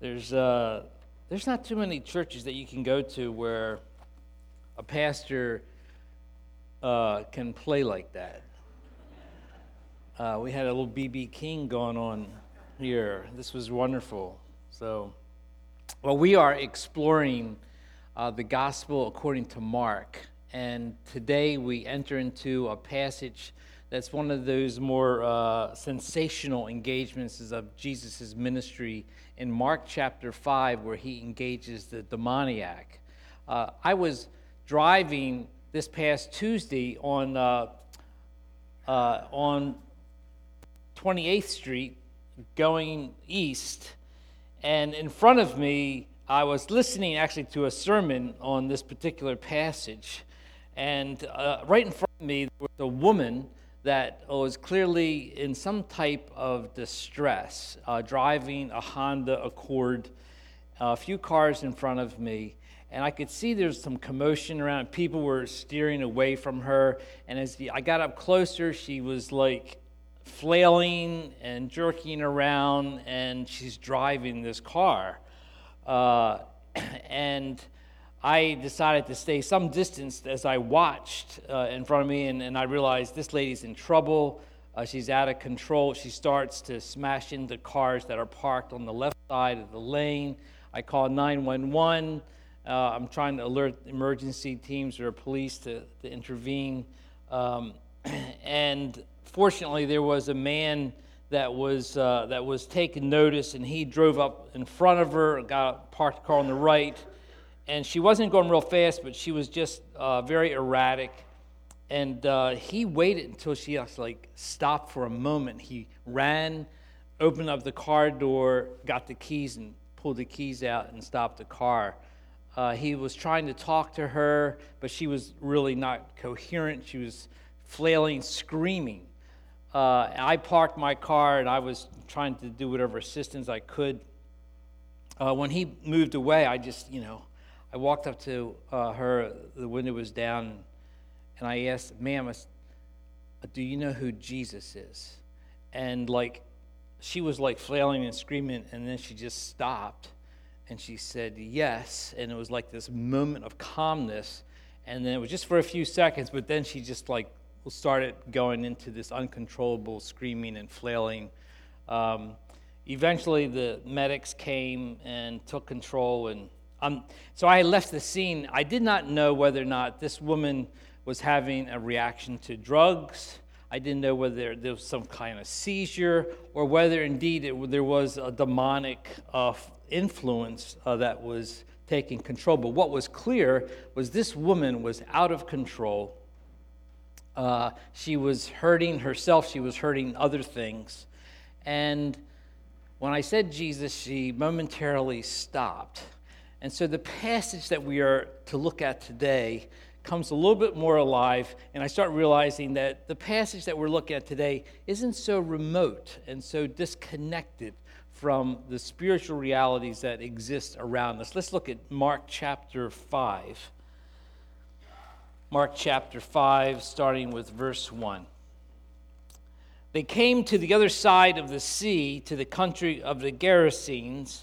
There's, uh, there's not too many churches that you can go to where a pastor uh, can play like that. Uh, we had a little BB King going on here. This was wonderful. So, well, we are exploring uh, the gospel according to Mark. And today we enter into a passage that's one of those more uh, sensational engagements of Jesus' ministry in Mark chapter 5, where he engages the demoniac. Uh, I was driving this past Tuesday on, uh, uh on 28th Street going east, and in front of me, I was listening actually to a sermon on this particular passage. And uh, right in front of me, was a woman that was clearly in some type of distress, uh, driving a Honda Accord, a few cars in front of me. And I could see there's some commotion around. People were steering away from her. And as I got up closer, she was like flailing and jerking around, and she's driving this car. Uh, and I decided to stay some distance as I watched uh, in front of me, and, and, I realized this lady's in trouble. Uh, she's out of control. She starts to smash into cars that are parked on the left side of the lane. I call 911. Uh, I'm trying to alert emergency teams or police to, to intervene. Um, and fortunately, there was a man that was, uh, that was taking notice, and he drove up in front of her, got parked car on the right and she wasn't going real fast, but she was just uh, very erratic. And uh, he waited until she like stopped for a moment. He ran, opened up the car door, got the keys, and pulled the keys out and stopped the car. Uh, he was trying to talk to her, but she was really not coherent. She was flailing, screaming. Uh, I parked my car and I was trying to do whatever assistance I could. Uh, when he moved away, I just, you know, I walked up to uh, her, the window was down, and I asked, Ma'am, do you know who Jesus is? And like, she was like flailing and screaming, and then she just stopped and she said, Yes. And it was like this moment of calmness. And then it was just for a few seconds, but then she just like started going into this uncontrollable screaming and flailing. Um, eventually, the medics came and took control and um, so I left the scene. I did not know whether or not this woman was having a reaction to drugs. I didn't know whether there was some kind of seizure or whether indeed it, there was a demonic uh, influence uh, that was taking control. But what was clear was this woman was out of control. Uh, she was hurting herself, she was hurting other things. And when I said Jesus, she momentarily stopped and so the passage that we are to look at today comes a little bit more alive, and I start realizing that the passage that we're looking at today isn't so remote and so disconnected from the spiritual realities that exist around us. Let's look at Mark chapter 5. Mark chapter 5, starting with verse 1. They came to the other side of the sea, to the country of the Gerasenes.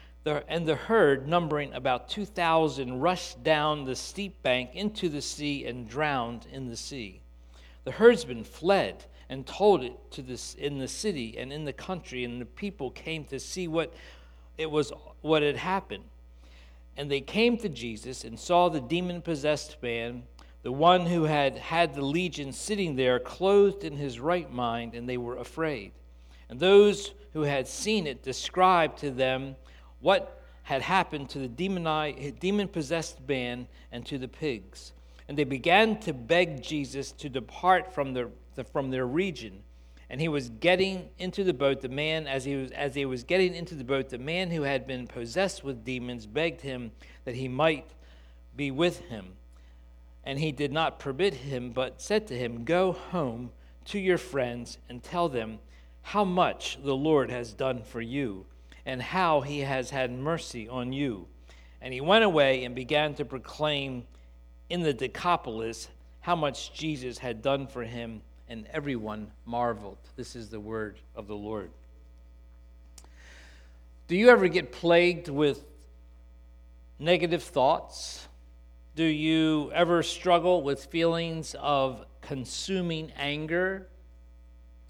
and the herd, numbering about 2,000, rushed down the steep bank into the sea and drowned in the sea. The herdsmen fled and told it to this in the city and in the country, and the people came to see what it was what had happened. And they came to Jesus and saw the demon possessed man, the one who had had the legion sitting there, clothed in his right mind, and they were afraid. And those who had seen it described to them what had happened to the demon possessed man and to the pigs. And they began to beg Jesus to depart from, the, from their region. And he was getting into the boat. The man as he was as he was getting into the boat the man who had been possessed with demons begged him that he might be with him. And he did not permit him but said to him go home to your friends and tell them how much the lord has done for you and how he has had mercy on you and he went away and began to proclaim in the decapolis how much jesus had done for him and everyone marveled. This is the word of the Lord. Do you ever get plagued with negative thoughts? Do you ever struggle with feelings of consuming anger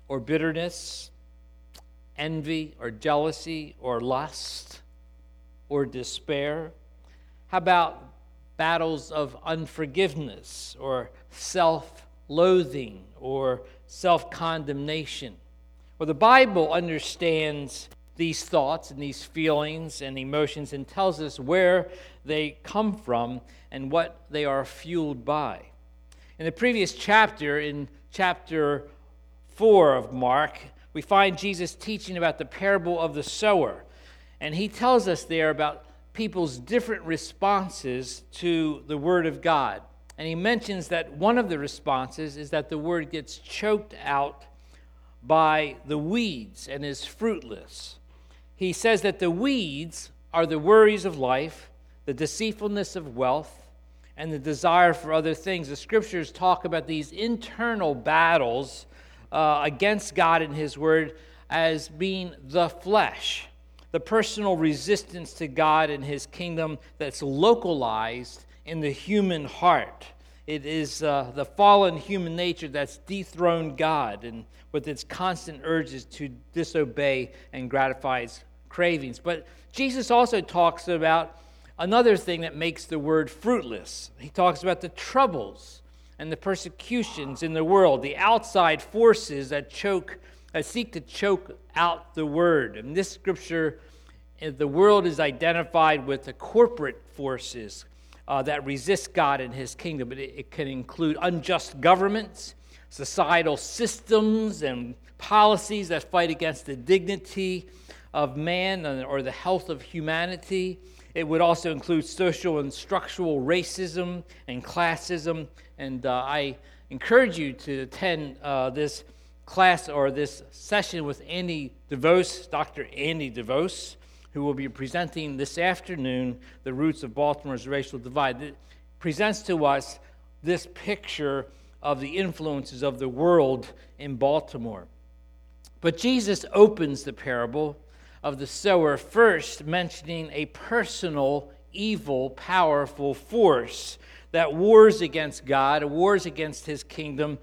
or bitterness, envy or jealousy or lust or despair? How about battles of unforgiveness or self loathing or self condemnation. Well, the Bible understands these thoughts and these feelings and emotions and tells us where they come from and what they are fueled by. In the previous chapter, in chapter 4 of Mark, we find Jesus teaching about the parable of the sower. And he tells us there about people's different responses to the Word of God. And he mentions that one of the responses is that the word gets choked out by the weeds and is fruitless. He says that the weeds are the worries of life, the deceitfulness of wealth, and the desire for other things. The scriptures talk about these internal battles uh, against God and His Word as being the flesh, the personal resistance to God and His kingdom that's localized in the human heart. It is uh, the fallen human nature that's dethroned God and with its constant urges to disobey and gratify its cravings. But Jesus also talks about another thing that makes the word fruitless. He talks about the troubles and the persecutions in the world, the outside forces that choke, that seek to choke out the word. In this scripture, the world is identified with the corporate forces uh, that resist God and his kingdom. But it, it can include unjust governments, societal systems, and policies that fight against the dignity of man or the health of humanity. It would also include social and structural racism and classism. And uh, I encourage you to attend uh, this class or this session with Andy DeVos, Dr. Andy DeVos who will be presenting this afternoon the roots of Baltimore's racial divide. It presents to us this picture of the influences of the world in Baltimore. But Jesus opens the parable of the sower first mentioning a personal, evil, powerful force that wars against God, wars against his kingdom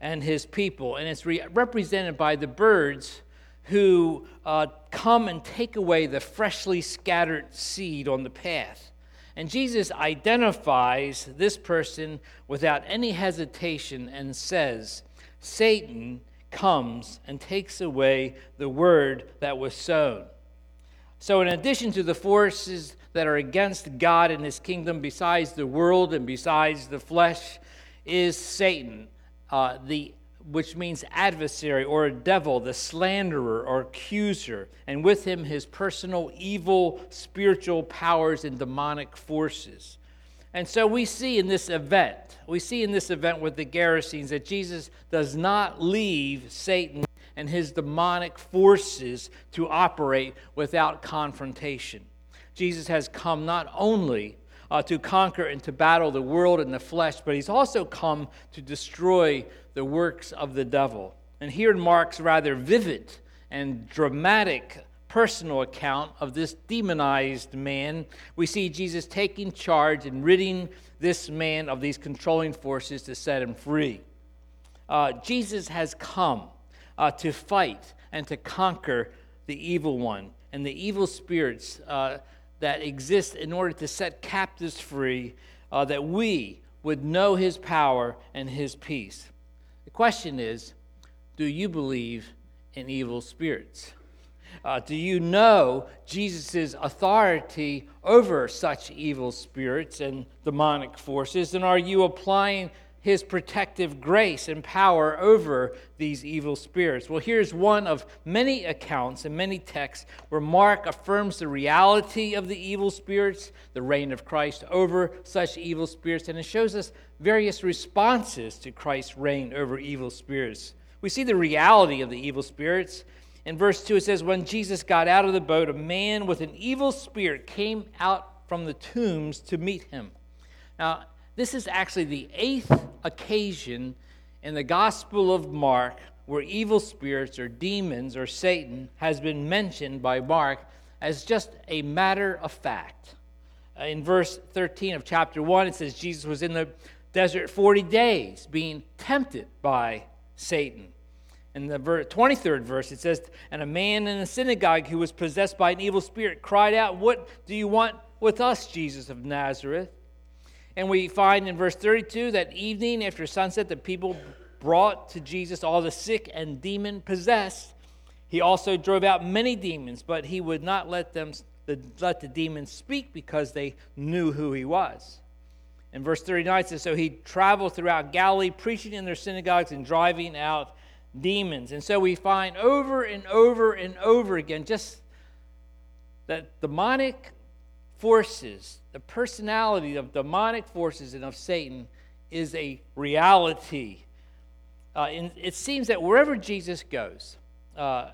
and his people. And it's re- represented by the birds who uh, come and take away the freshly scattered seed on the path. And Jesus identifies this person without any hesitation and says, Satan comes and takes away the word that was sown. So, in addition to the forces that are against God and his kingdom, besides the world and besides the flesh, is Satan, uh, the which means adversary or devil, the slanderer or accuser, and with him his personal evil spiritual powers and demonic forces. And so we see in this event, we see in this event with the Gerasenes that Jesus does not leave Satan and his demonic forces to operate without confrontation. Jesus has come not only uh, to conquer and to battle the world and the flesh, but he's also come to destroy the works of the devil. And here in Mark's rather vivid and dramatic personal account of this demonized man, we see Jesus taking charge and ridding this man of these controlling forces to set him free. Uh, Jesus has come uh, to fight and to conquer the evil one and the evil spirits uh, that exist in order to set captives free, uh, that we would know his power and his peace. The question is do you believe in evil spirits? Uh, do you know Jesus' authority over such evil spirits and demonic forces? And are you applying his protective grace and power over these evil spirits. Well, here's one of many accounts and many texts where Mark affirms the reality of the evil spirits, the reign of Christ over such evil spirits, and it shows us various responses to Christ's reign over evil spirits. We see the reality of the evil spirits. In verse 2, it says, When Jesus got out of the boat, a man with an evil spirit came out from the tombs to meet him. Now, this is actually the eighth occasion in the Gospel of Mark where evil spirits or demons or Satan has been mentioned by Mark as just a matter of fact. Uh, in verse 13 of chapter 1, it says Jesus was in the desert 40 days being tempted by Satan. In the 23rd verse, it says, And a man in a synagogue who was possessed by an evil spirit cried out, What do you want with us, Jesus of Nazareth? And we find in verse 32 that evening after sunset, the people brought to Jesus all the sick and demon possessed. He also drove out many demons, but he would not let them let the demons speak because they knew who he was. In verse 39 it says, So he traveled throughout Galilee, preaching in their synagogues and driving out demons. And so we find over and over and over again just that demonic forces, the personality of demonic forces and of Satan is a reality. Uh, it seems that wherever Jesus goes, uh,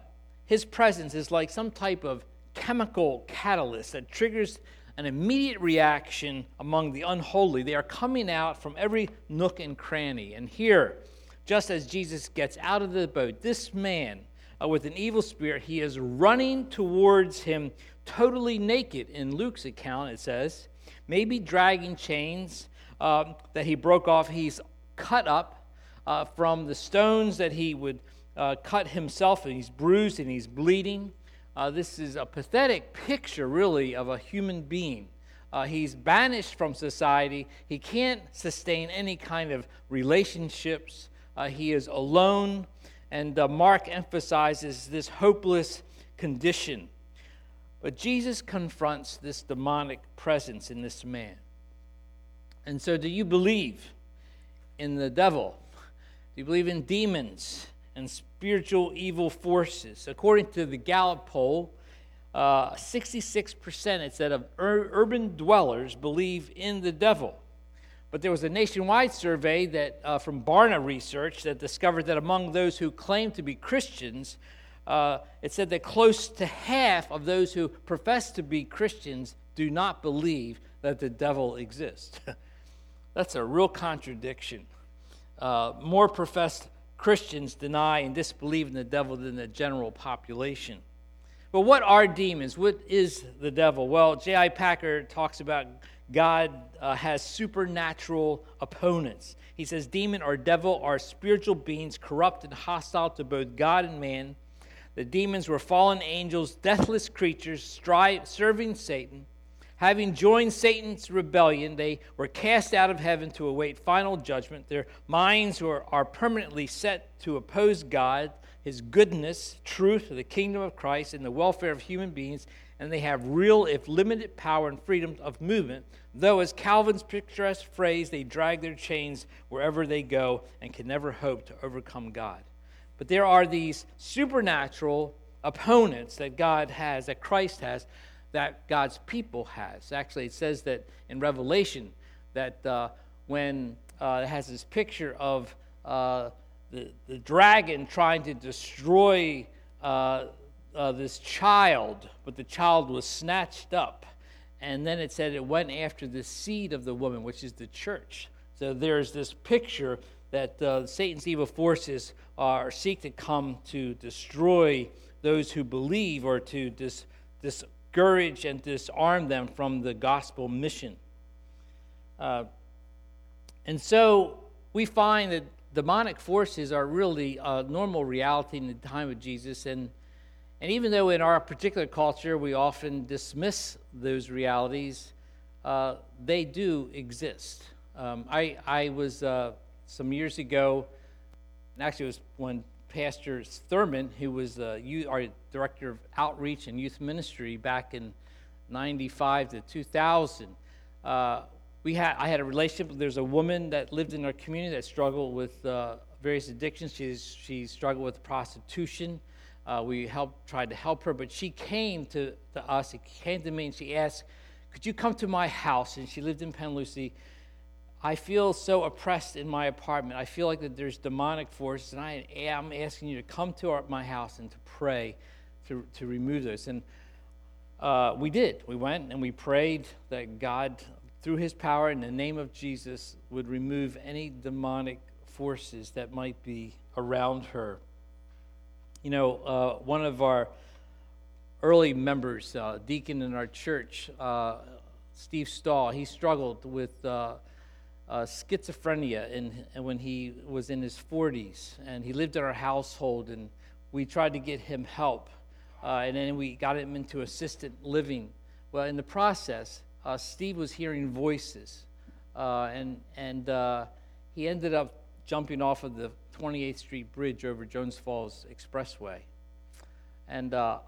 his presence is like some type of chemical catalyst that triggers an immediate reaction among the unholy. They are coming out from every nook and cranny. And here, just as Jesus gets out of the boat, this man uh, with an evil spirit, he is running towards him totally naked. In Luke's account, it says, maybe dragging chains um, that he broke off. He's cut up uh, from the stones that he would uh, cut himself, and he's bruised and he's bleeding. Uh, this is a pathetic picture, really, of a human being. Uh, he's banished from society. He can't sustain any kind of relationships. Uh, he is alone. And Mark emphasizes this hopeless condition. But Jesus confronts this demonic presence in this man. And so, do you believe in the devil? Do you believe in demons and spiritual evil forces? According to the Gallup poll, uh, 66% it said of ur- urban dwellers believe in the devil. But there was a nationwide survey that uh, from Barna Research that discovered that among those who claim to be Christians, uh, it said that close to half of those who profess to be Christians do not believe that the devil exists. That's a real contradiction. Uh, more professed Christians deny and disbelieve in the devil than the general population. But what are demons? What is the devil? Well, J.I. Packer talks about God uh, has supernatural opponents. He says demon or devil are spiritual beings corrupt and hostile to both God and man the demons were fallen angels, deathless creatures, serving Satan. Having joined Satan's rebellion, they were cast out of heaven to await final judgment. Their minds were, are permanently set to oppose God, His goodness, truth, the kingdom of Christ, and the welfare of human beings, and they have real, if limited, power and freedom of movement. Though, as Calvin's picturesque phrase, they drag their chains wherever they go and can never hope to overcome God. But there are these supernatural opponents that God has, that Christ has, that God's people has. Actually, it says that in Revelation that uh, when uh, it has this picture of uh, the, the dragon trying to destroy uh, uh, this child, but the child was snatched up. And then it said it went after the seed of the woman, which is the church. So there's this picture that uh, Satan's evil forces are seek to come to destroy those who believe or to dis- discourage and disarm them from the gospel mission. Uh, and so we find that demonic forces are really a normal reality in the time of Jesus. And, and even though in our particular culture we often dismiss those realities, uh, they do exist. Um, I, I was uh, some years ago, and actually, it was when Pastor Thurman, who was uh, our director of outreach and youth ministry back in 95 to 2000. Uh, we had, I had a relationship. There's a woman that lived in our community that struggled with uh, various addictions. She's, she struggled with prostitution. Uh, we helped, tried to help her, but she came to, to us. She came to me and she asked, Could you come to my house? And she lived in Lucy. I feel so oppressed in my apartment. I feel like that there's demonic forces, and I am asking you to come to our, my house and to pray to, to remove those. And uh, we did. We went and we prayed that God through his power in the name of Jesus, would remove any demonic forces that might be around her. You know, uh, one of our early members, uh, deacon in our church, uh, Steve Stahl, he struggled with uh, uh, schizophrenia in, when he was in his 40s, and he lived in our household, and we tried to get him help, uh, and then we got him into assisted living. Well, in the process, Steve was hearing voices, and and he ended up jumping off of the 28th Street Bridge over Jones Falls Expressway. And uh,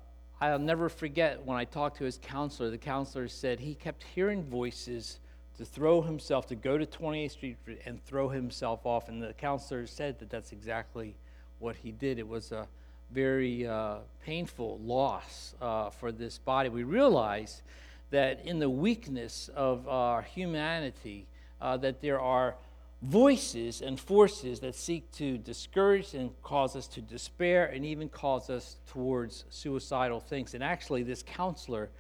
I'll never forget when I talked to his counselor. The counselor said he kept hearing voices to throw himself to go to 28th Street and throw himself off. And the counselor said that that's exactly what he did. It was a very uh, painful loss uh, for this body. We realize that in the weakness of our humanity, uh, that there are voices and forces that seek to discourage and cause us to despair and even cause us towards suicidal things. And actually, this counselor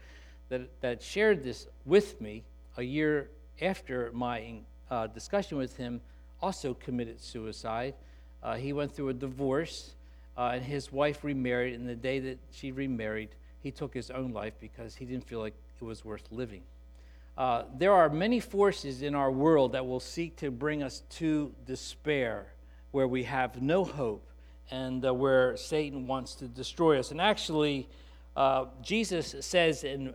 that, that shared this with me a year after my uh, discussion with him also committed suicide. Uh, he went through a divorce, uh, and his wife remarried. And the day that she remarried, he took his own life because he didn't feel like it was worth living. Uh, there are many forces in our world that will seek to bring us to despair, where we have no hope, and uh, where Satan wants to destroy us. And actually, uh, Jesus says in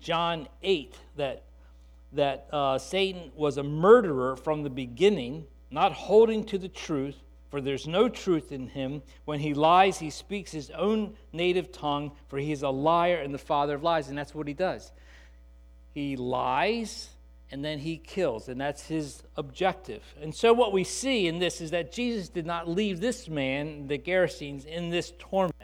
John 8 that, that uh, Satan was a murderer from the beginning, not holding to the truth, for there's no truth in him. When he lies, he speaks his own native tongue, for he is a liar and the father of lies. And that's what he does. He lies and then he kills, and that's his objective. And so, what we see in this is that Jesus did not leave this man, the Gerasenes, in this torment.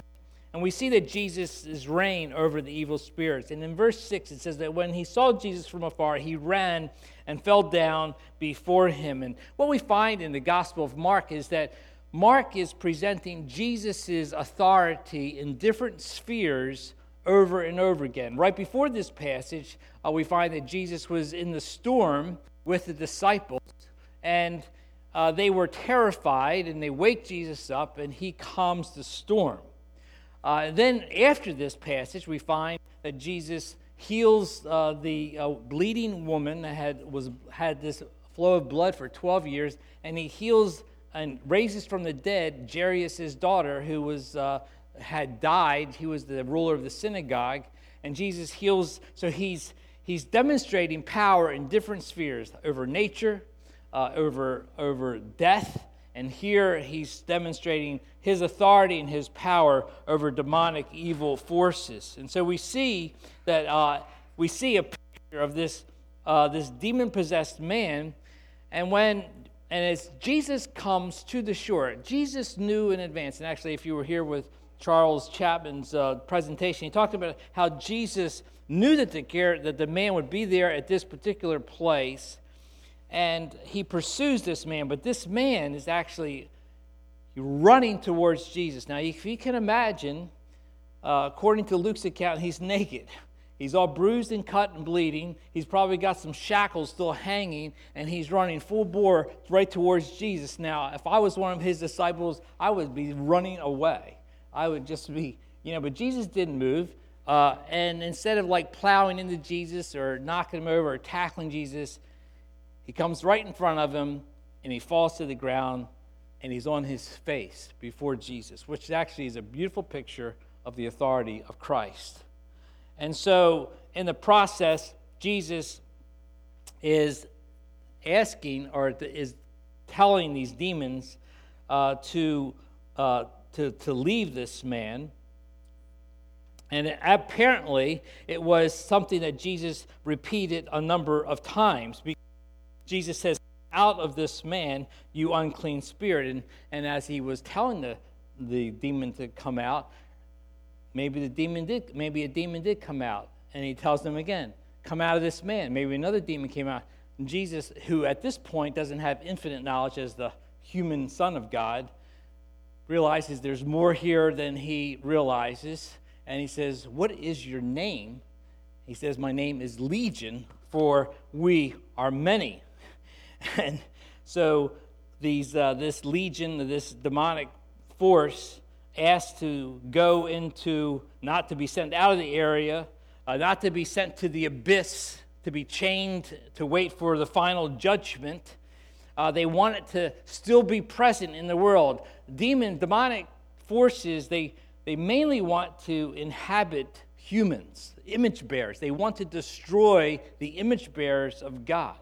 And we see that Jesus' reign over the evil spirits. And in verse 6, it says that when he saw Jesus from afar, he ran and fell down before him. And what we find in the Gospel of Mark is that Mark is presenting Jesus' authority in different spheres over and over again. Right before this passage, uh, we find that Jesus was in the storm with the disciples, and uh, they were terrified, and they wake Jesus up, and he calms the storm. Uh, then, after this passage, we find that Jesus heals uh, the uh, bleeding woman that had, was, had this flow of blood for 12 years, and he heals and raises from the dead Jairus' daughter, who was, uh, had died. He was the ruler of the synagogue, and Jesus heals. So he's, he's demonstrating power in different spheres over nature, uh, over, over death, and here he's demonstrating his authority and his power over demonic evil forces. And so we see that uh, we see a picture of this, uh, this demon possessed man. And when and as Jesus comes to the shore, Jesus knew in advance. And actually, if you were here with Charles Chapman's uh, presentation, he talked about how Jesus knew that the, that the man would be there at this particular place and he pursues this man, but this man is actually running towards Jesus. Now, if you can imagine, uh, according to Luke's account, he's naked. He's all bruised and cut and bleeding. He's probably got some shackles still hanging, and he's running full bore right towards Jesus. Now, if I was one of his disciples, I would be running away. I would just be, you know, but Jesus didn't move. Uh, and instead of like plowing into Jesus or knocking him over or tackling Jesus, he comes right in front of him and he falls to the ground and he's on his face before Jesus, which actually is a beautiful picture of the authority of Christ. And so, in the process, Jesus is asking or is telling these demons uh, to, uh, to, to leave this man. And apparently, it was something that Jesus repeated a number of times. Jesus says, Out of this man, you unclean spirit. And, and as he was telling the, the demon to come out, Maybe the demon did, maybe a demon did come out, and he tells them again, Come out of this man. Maybe another demon came out. And Jesus, who at this point doesn't have infinite knowledge as the human Son of God, realizes there's more here than he realizes. And he says, What is your name? He says, My name is Legion, for we are many. And so these, uh, this legion, this demonic force, asked to go into, not to be sent out of the area, uh, not to be sent to the abyss, to be chained to wait for the final judgment. Uh, they it to still be present in the world. Demon, demonic forces, they, they mainly want to inhabit humans, image bearers. They want to destroy the image bearers of God.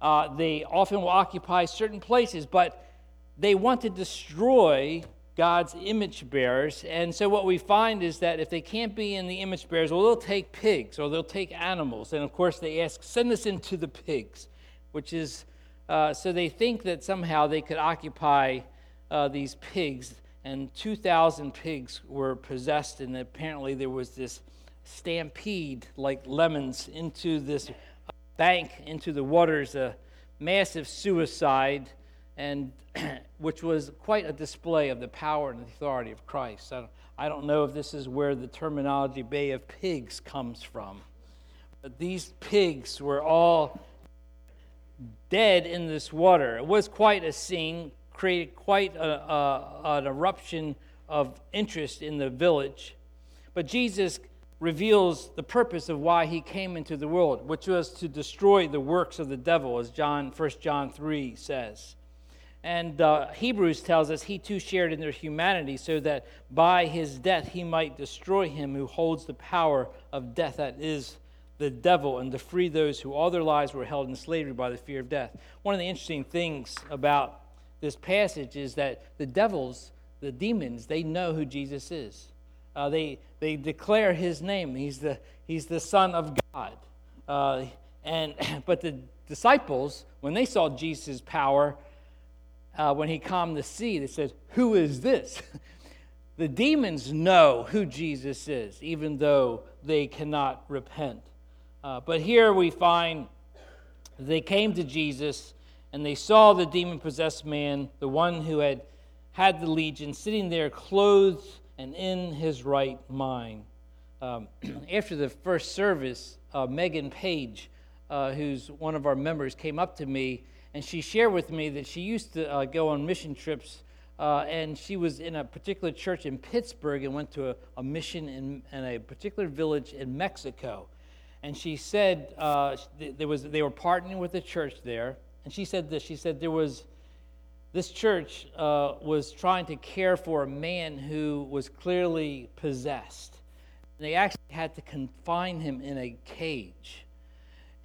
Uh, they often will occupy certain places, but they want to destroy God's image bearers. And so what we find is that if they can't be in the image bearers, well, they'll take pigs or they'll take animals. And of course, they ask, send us into the pigs, which is, uh, so they think that somehow they could occupy uh, these pigs. And 2,000 pigs were possessed, and apparently there was this stampede like lemons into this bank, into the waters, a massive suicide and which was quite a display of the power and authority of Christ. I don't, I don't know if this is where the terminology Bay of Pigs comes from, but these pigs were all dead in this water. It was quite a scene, created quite a, a, an eruption of interest in the village. But Jesus reveals the purpose of why he came into the world, which was to destroy the works of the devil, as John 1 John 3 says. And uh, Hebrews tells us he too shared in their humanity, so that by his death he might destroy him who holds the power of death, that is the devil, and to free those who all their lives were held in slavery by the fear of death. One of the interesting things about this passage is that the devils, the demons, they know who Jesus is. Uh, they, they declare his name. He's the, he's the Son of God. Uh, and, but the disciples, when they saw Jesus' power, uh, when he calmed the sea, they said, Who is this? the demons know who Jesus is, even though they cannot repent. Uh, but here we find they came to Jesus and they saw the demon possessed man, the one who had had the legion, sitting there clothed and in his right mind. Um, after the first service, uh, Megan Page, uh, who's one of our members, came up to me and she shared with me that she used to uh, go on mission trips. Uh, and she was in a particular church in Pittsburgh and went to a, a mission in, in, a particular village in Mexico. And she said uh, there was, they were partnering with the church there. And she said this she said there was this church uh, was trying to care for a man who was clearly possessed. They actually had to confine him in a cage.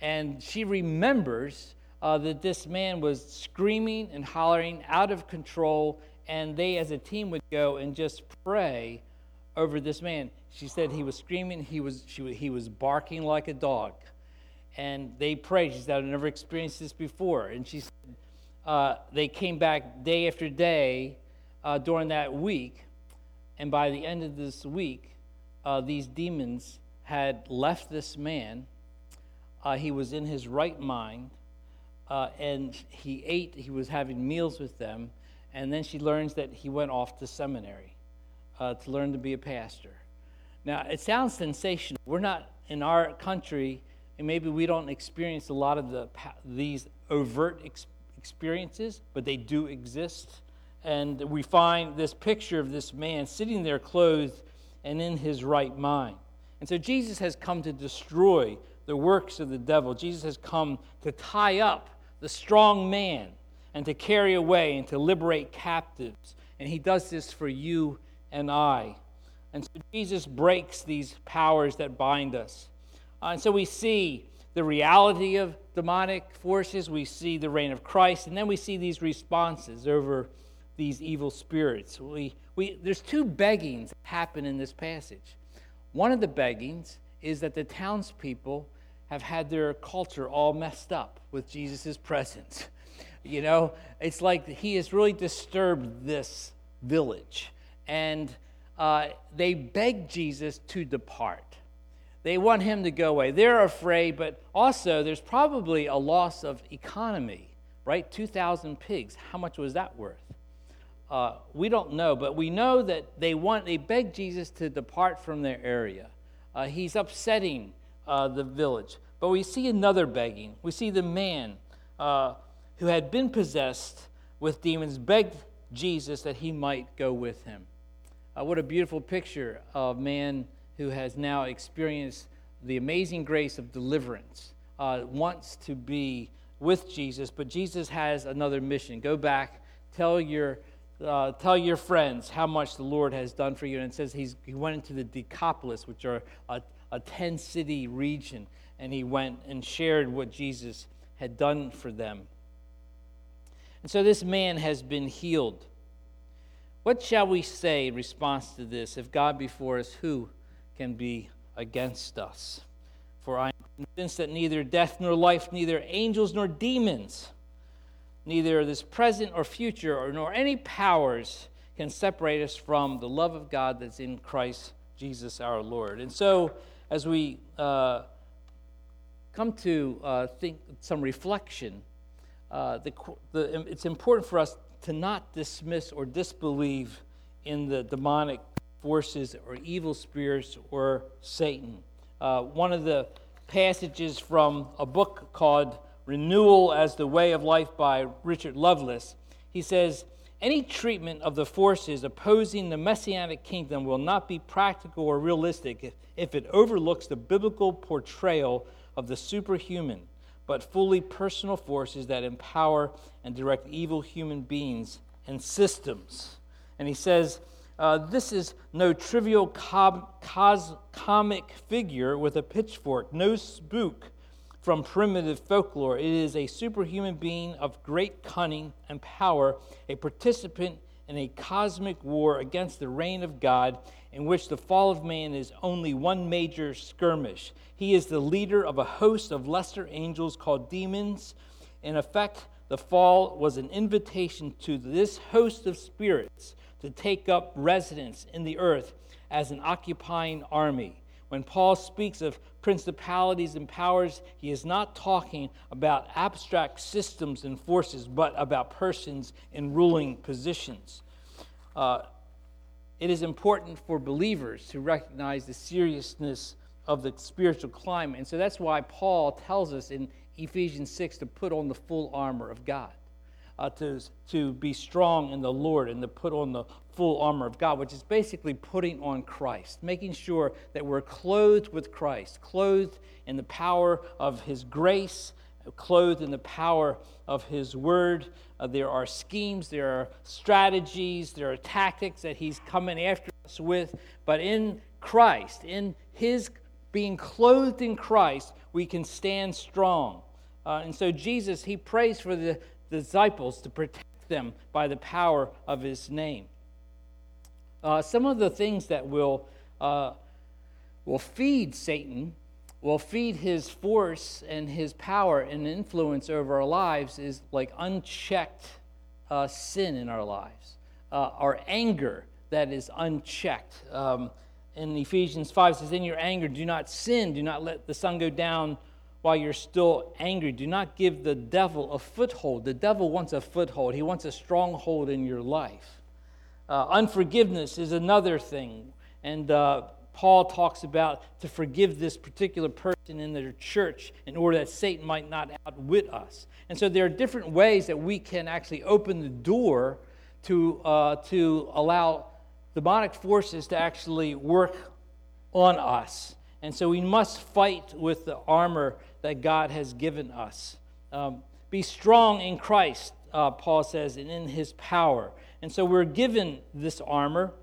And she remembers uh, that this man was screaming and hollering out of control, and they as a team would go and just pray over this man. She said he was screaming, he was, she, he was barking like a dog. And they prayed. She said, I've never experienced this before. And she said, uh, they came back day after day uh, during that week. And by the end of this week, uh, these demons had left this man. Uh, he was in his right mind uh, and he ate, he was having meals with them, and then she learns that he went off to seminary uh, to learn to be a pastor. Now, it sounds sensational. We're not in our country, and maybe we don't experience a lot of the, these overt ex- experiences, but they do exist. And we find this picture of this man sitting there clothed and in his right mind. And so Jesus has come to destroy the works of the devil. Jesus has come to tie up the strong man and to carry away and to liberate captives. And he does this for you and I. And so Jesus breaks these powers that bind us. Uh, and so we see the reality of demonic forces, we see the reign of Christ, and then we see these responses over these evil spirits. We, we, there's two beggings that happen in this passage. One of the beggings is that the townspeople have had their culture all messed up with Jesus' presence. You know, it's like he has really disturbed this village. And uh, they beg Jesus to depart. They want him to go away. They're afraid, but also there's probably a loss of economy, right? 2,000 pigs. How much was that worth? Uh, we don't know, but we know that they want, they beg Jesus to depart from their area. Uh, he's upsetting uh, the village. But we see another begging. We see the man uh, who had been possessed with demons begged Jesus that he might go with him. Uh, what a beautiful picture of man who has now experienced the amazing grace of deliverance, uh, wants to be with Jesus, but Jesus has another mission. Go back, tell your uh, tell your friends how much the Lord has done for you. And it says he's, he went into the Decapolis, which are a, a 10 city region, and he went and shared what Jesus had done for them. And so this man has been healed. What shall we say in response to this? If God be for us, who can be against us? For I am convinced that neither death nor life, neither angels nor demons, neither this present or future, or nor any powers can separate us from the love of God that's in Christ Jesus our Lord. And so, as we uh, come to uh, think some reflection, uh, the, the, it's important for us to not dismiss or disbelieve in the demonic forces or evil spirits or Satan. Uh, one of the passages from a book called Renewal as the Way of Life by Richard Lovelace, he says, Any treatment of the forces opposing the messianic kingdom will not be practical or realistic if, if it overlooks the biblical portrayal of the superhuman, but fully personal forces that empower and direct evil human beings and systems. And he says, uh, this is no trivial com- cos- comic figure with a pitchfork, no spook from primitive folklore. It is a superhuman being of great cunning and power, a participant in a cosmic war against the reign of God, in which the fall of man is only one major skirmish. He is the leader of a host of lesser angels called demons. In effect, the fall was an invitation to this host of spirits to take up residence in the earth as an occupying army. When Paul speaks of principalities and powers, he is not talking about abstract systems and forces, but about persons in ruling positions. Uh, it is important for believers to recognize the seriousness of the spiritual climate. And so that's why Paul tells us in Ephesians 6 to put on the full armor of God uh, to, to be strong in the Lord and to put on the full armor of God, which is basically putting on Christ, making sure that we're clothed with Christ, clothed in the power of His grace, clothed in the power of His word. Uh, there are schemes, there are strategies, there are tactics that He's coming after us with, but in Christ, in His being clothed in Christ, we can stand strong. Uh, and so Jesus, he prays for the disciples to protect them by the power of his name. Uh, some of the things that will, uh, will feed Satan, will feed his force and his power and influence over our lives is like unchecked uh, sin in our lives, uh, our anger that is unchecked. Um, in Ephesians 5 says, In your anger, do not sin, do not let the sun go down while you're still angry. Do not give the devil a foothold. The devil wants a foothold, he wants a stronghold in your life. Uh, unforgiveness is another thing. And uh, Paul talks about to forgive this particular person in their church in order that Satan might not outwit us. And so there are different ways that we can actually open the door to, uh, to allow demonic forces to actually work on us. And so we must fight with the armor that God has given us. Um, be strong in Christ, uh, Paul says, and in his power. And so we're given this armor,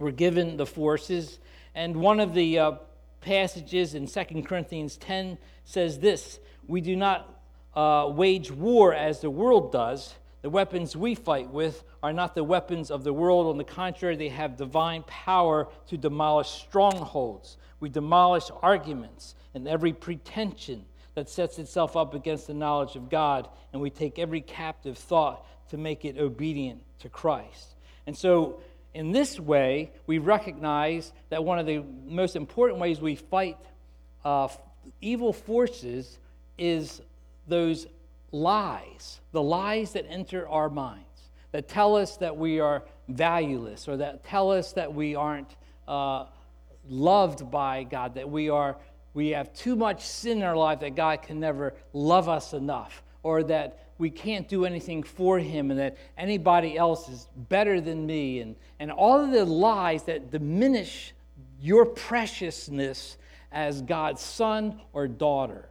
we're given the forces. And one of the uh, passages in 2 Corinthians 10 says this We do not uh, wage war as the world does. The weapons we fight with are not the weapons of the world. On the contrary, they have divine power to demolish strongholds. We demolish arguments and every pretension that sets itself up against the knowledge of God, and we take every captive thought to make it obedient to Christ. And so, in this way, we recognize that one of the most important ways we fight uh, evil forces is those lies, the lies that enter our minds, that tell us that we are valueless, or that tell us that we aren't uh, loved by God, that we are we have too much sin in our life that God can never love us enough, or that we can't do anything for Him, and that anybody else is better than me, and, and all of the lies that diminish your preciousness as God's son or daughter.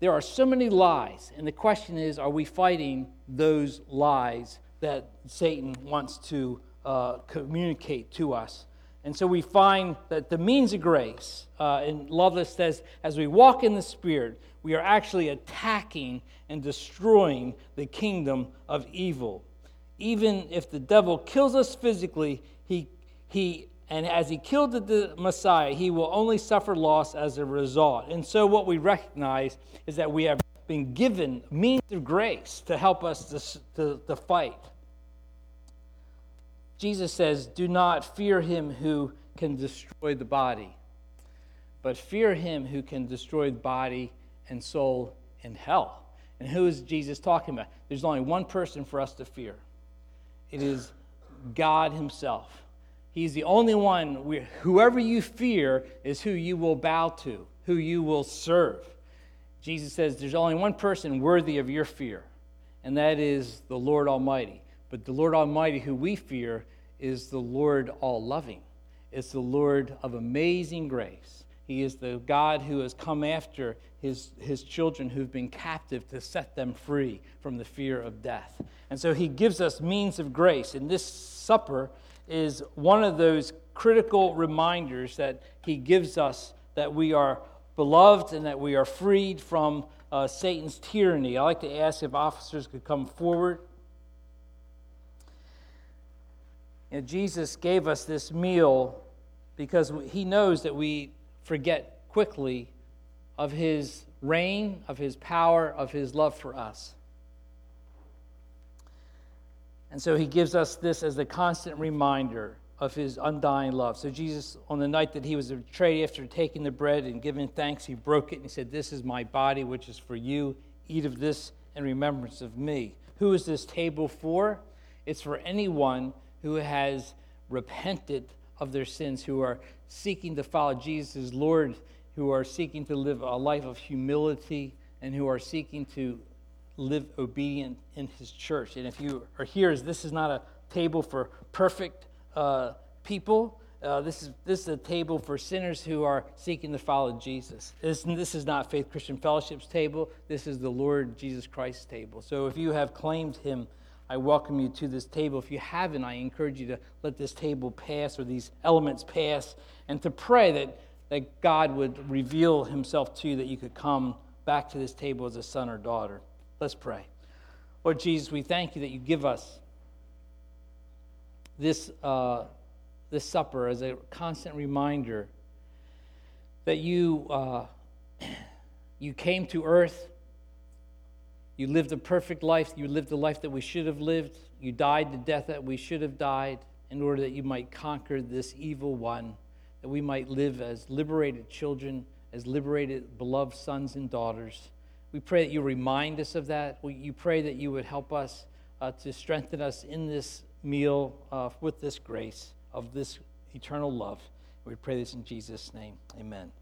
There are so many lies, and the question is are we fighting those lies that Satan wants to uh, communicate to us? And so we find that the means of grace, uh, and Lovelace says, as we walk in the Spirit, we are actually attacking and destroying the kingdom of evil. Even if the devil kills us physically, he, he and as he killed the Messiah, he will only suffer loss as a result. And so what we recognize is that we have been given means of grace to help us to, to, to fight. Jesus says, Do not fear him who can destroy the body, but fear him who can destroy the body and soul in hell. And who is Jesus talking about? There's only one person for us to fear it is God Himself. He's the only one, whoever you fear is who you will bow to, who you will serve. Jesus says there's only one person worthy of your fear, and that is the Lord Almighty. But the Lord Almighty, who we fear, is the Lord all loving. It's the Lord of amazing grace. He is the God who has come after his, his children who've been captive to set them free from the fear of death. And so he gives us means of grace. And this supper is one of those critical reminders that he gives us that we are beloved and that we are freed from uh, Satan's tyranny. I'd like to ask if officers could come forward. You know, Jesus gave us this meal because he knows that we forget quickly of his reign, of his power, of his love for us. And so he gives us this as a constant reminder of his undying love. So, Jesus, on the night that he was betrayed, after taking the bread and giving thanks, he broke it and he said, This is my body, which is for you. Eat of this in remembrance of me. Who is this table for? It's for anyone who has repented of their sins, who are seeking to follow Jesus as Lord, who are seeking to live a life of humility, and who are seeking to live obedient in his church. And if you are here, this is not a table for perfect uh, people. Uh, this, is, this is a table for sinners who are seeking to follow Jesus. This, this is not Faith Christian Fellowship's table. This is the Lord Jesus Christ's table. So if you have claimed him I welcome you to this table. If you haven't, I encourage you to let this table pass or these elements pass and to pray that, that God would reveal himself to you, that you could come back to this table as a son or daughter. Let's pray. Lord Jesus, we thank you that you give us this, uh, this supper as a constant reminder that you, uh, you came to earth you lived a perfect life. You lived the life that we should have lived. You died the death that we should have died in order that you might conquer this evil one, that we might live as liberated children, as liberated, beloved sons and daughters. We pray that you remind us of that. We, you pray that you would help us uh, to strengthen us in this meal uh, with this grace of this eternal love. We pray this in Jesus' name. Amen.